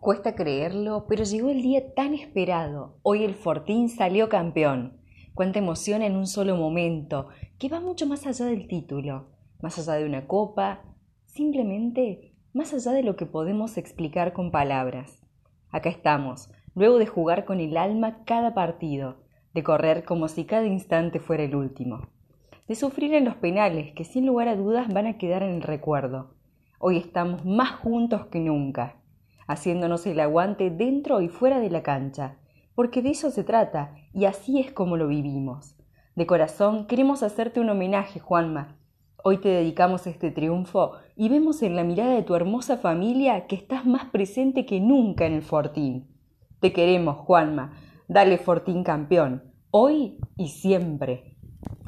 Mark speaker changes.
Speaker 1: Cuesta creerlo, pero llegó el día tan esperado. Hoy el Fortín salió campeón. Cuánta emoción en un solo momento, que va mucho más allá del título, más allá de una copa, simplemente más allá de lo que podemos explicar con palabras. Acá estamos, luego de jugar con el alma cada partido, de correr como si cada instante fuera el último, de sufrir en los penales que sin lugar a dudas van a quedar en el recuerdo. Hoy estamos más juntos que nunca haciéndonos el aguante dentro y fuera de la cancha, porque de eso se trata, y así es como lo vivimos. De corazón queremos hacerte un homenaje, Juanma. Hoy te dedicamos este triunfo y vemos en la mirada de tu hermosa familia que estás más presente que nunca en el Fortín. Te queremos, Juanma. Dale Fortín campeón, hoy y siempre.